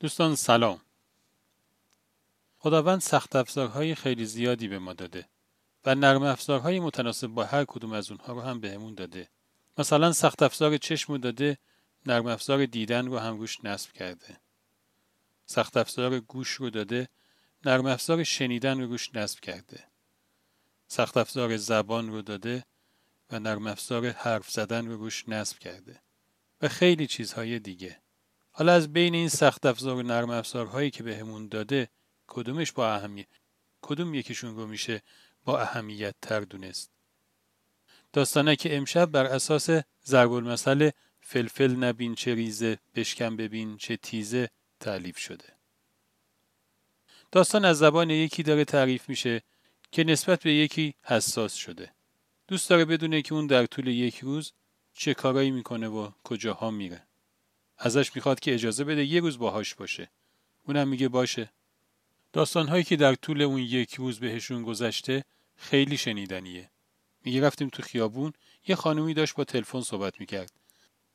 دوستان سلام. خداوند سخت افزارهای خیلی زیادی به ما داده و نرم افزارهای متناسب با هر کدوم از اونها رو هم بهمون داده. مثلا سخت افزار چشم رو داده نرم افزار دیدن رو هم روش نصب کرده. سخت افزار گوش رو داده نرم افزار شنیدن رو روش نصب کرده. سخت افزار زبان رو داده و نرم افزار حرف زدن رو روش نصب کرده و خیلی چیزهای دیگه. حالا از بین این سخت افزار و نرم افزارهایی که بهمون داده کدومش با اهمیت کدوم یکیشون رو میشه با اهمیت تر دونست؟ داستانه که امشب بر اساس ضرب المثل فلفل نبین چه ریزه بشکن ببین چه تیزه تعلیف شده. داستان از زبان یکی داره تعریف میشه که نسبت به یکی حساس شده. دوست داره بدونه که اون در طول یک روز چه کارایی می‌کنه و کجاها میره. ازش می‌خواد که اجازه بده یه روز باهاش باشه. اونم میگه باشه. داستانهایی که در طول اون یک روز بهشون گذشته خیلی شنیدنیه. میگه رفتیم تو خیابون یه خانومی داشت با تلفن صحبت می‌کرد.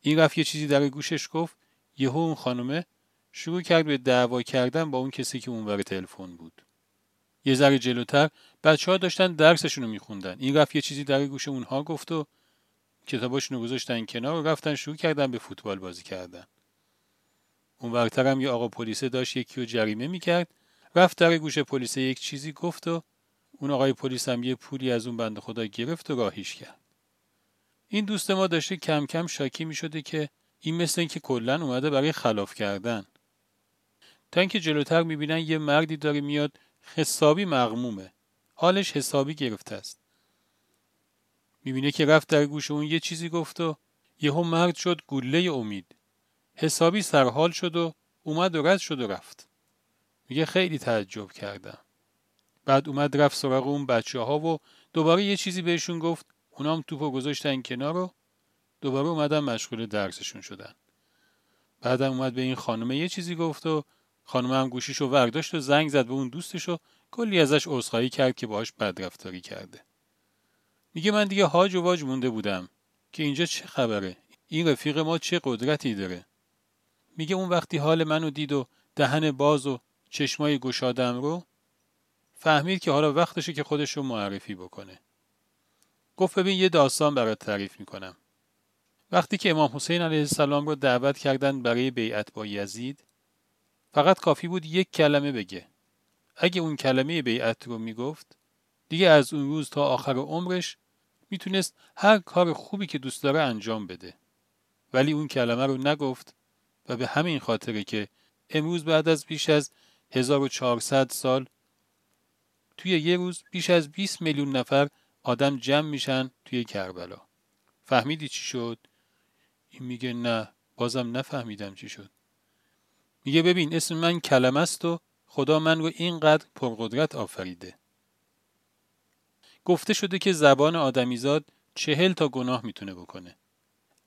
این رفت یه چیزی در گوشش گفت یهو اون خانومه شروع کرد به دعوا کردن با اون کسی که اونور تلفن بود. یه ذره جلوتر بچه ها داشتن درسشون رو میخوندن. این رفت یه چیزی در گوش اونها گفت و کتاباشون رو گذاشتن کنار و رفتن شروع کردن به فوتبال بازی کردن. اون ورتر هم یه آقا پلیسه داشت یکی رو جریمه می‌کرد. رفت در گوش پلیسه یک چیزی گفت و اون آقای پلیس هم یه پولی از اون بند خدا گرفت و راهیش کرد. این دوست ما داشته کم کم شاکی می شده که این مثل اینکه کلا اومده برای خلاف کردن. تا اینکه جلوتر می‌بینن یه مردی داره میاد حسابی مغمومه. حالش حسابی گرفته است. می‌بینه که رفت در گوش اون یه چیزی گفت و یهو مرد شد گله امید. حسابی سرحال شد و اومد و رد شد و رفت. میگه خیلی تعجب کردم. بعد اومد رفت سراغ اون بچه ها و دوباره یه چیزی بهشون گفت. اونام توپو گذاشتن کنار و دوباره اومدن مشغول درسشون شدن. بعدم اومد به این خانمه یه چیزی گفت و خانم هم گوشیشو ورداشت و زنگ زد به اون دوستش و کلی ازش عذرخواهی کرد که باهاش بدرفتاری کرده. میگه من دیگه هاج و واج مونده بودم که اینجا چه خبره؟ این رفیق ما چه قدرتی داره؟ میگه اون وقتی حال منو دید و دهن باز و چشمای گشادم رو فهمید که حالا وقتشه که خودش رو معرفی بکنه. گفت ببین یه داستان برات تعریف می‌کنم. وقتی که امام حسین علیه السلام رو دعوت کردن برای بیعت با یزید فقط کافی بود یک کلمه بگه. اگه اون کلمه بیعت رو می‌گفت دیگه از اون روز تا آخر عمرش می‌تونست هر کار خوبی که دوست داره انجام بده. ولی اون کلمه رو نگفت و به همین خاطره که امروز بعد از بیش از 1400 سال توی یه روز بیش از 20 میلیون نفر آدم جمع میشن توی کربلا. فهمیدی چی شد؟ این میگه نه بازم نفهمیدم چی شد. میگه ببین اسم من کلمه است و خدا من رو اینقدر پرقدرت آفریده. گفته شده که زبان آدمیزاد چهل تا گناه می‌تونه بکنه.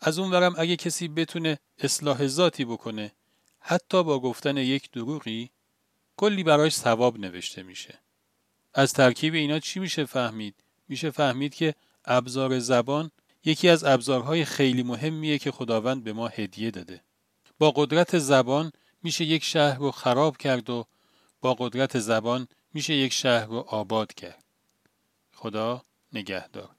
از اون ورم اگه کسی بتونه اصلاح ذاتی بکنه حتی با گفتن یک دروغی کلی براش ثواب نوشته میشه. از ترکیب اینا چی میشه فهمید؟ میشه فهمید که ابزار زبان یکی از ابزارهای خیلی مهمیه که خداوند به ما هدیه داده. با قدرت زبان میشه یک شهر رو خراب کرد و با قدرت زبان میشه یک شهر رو آباد کرد. خدا نگهدار.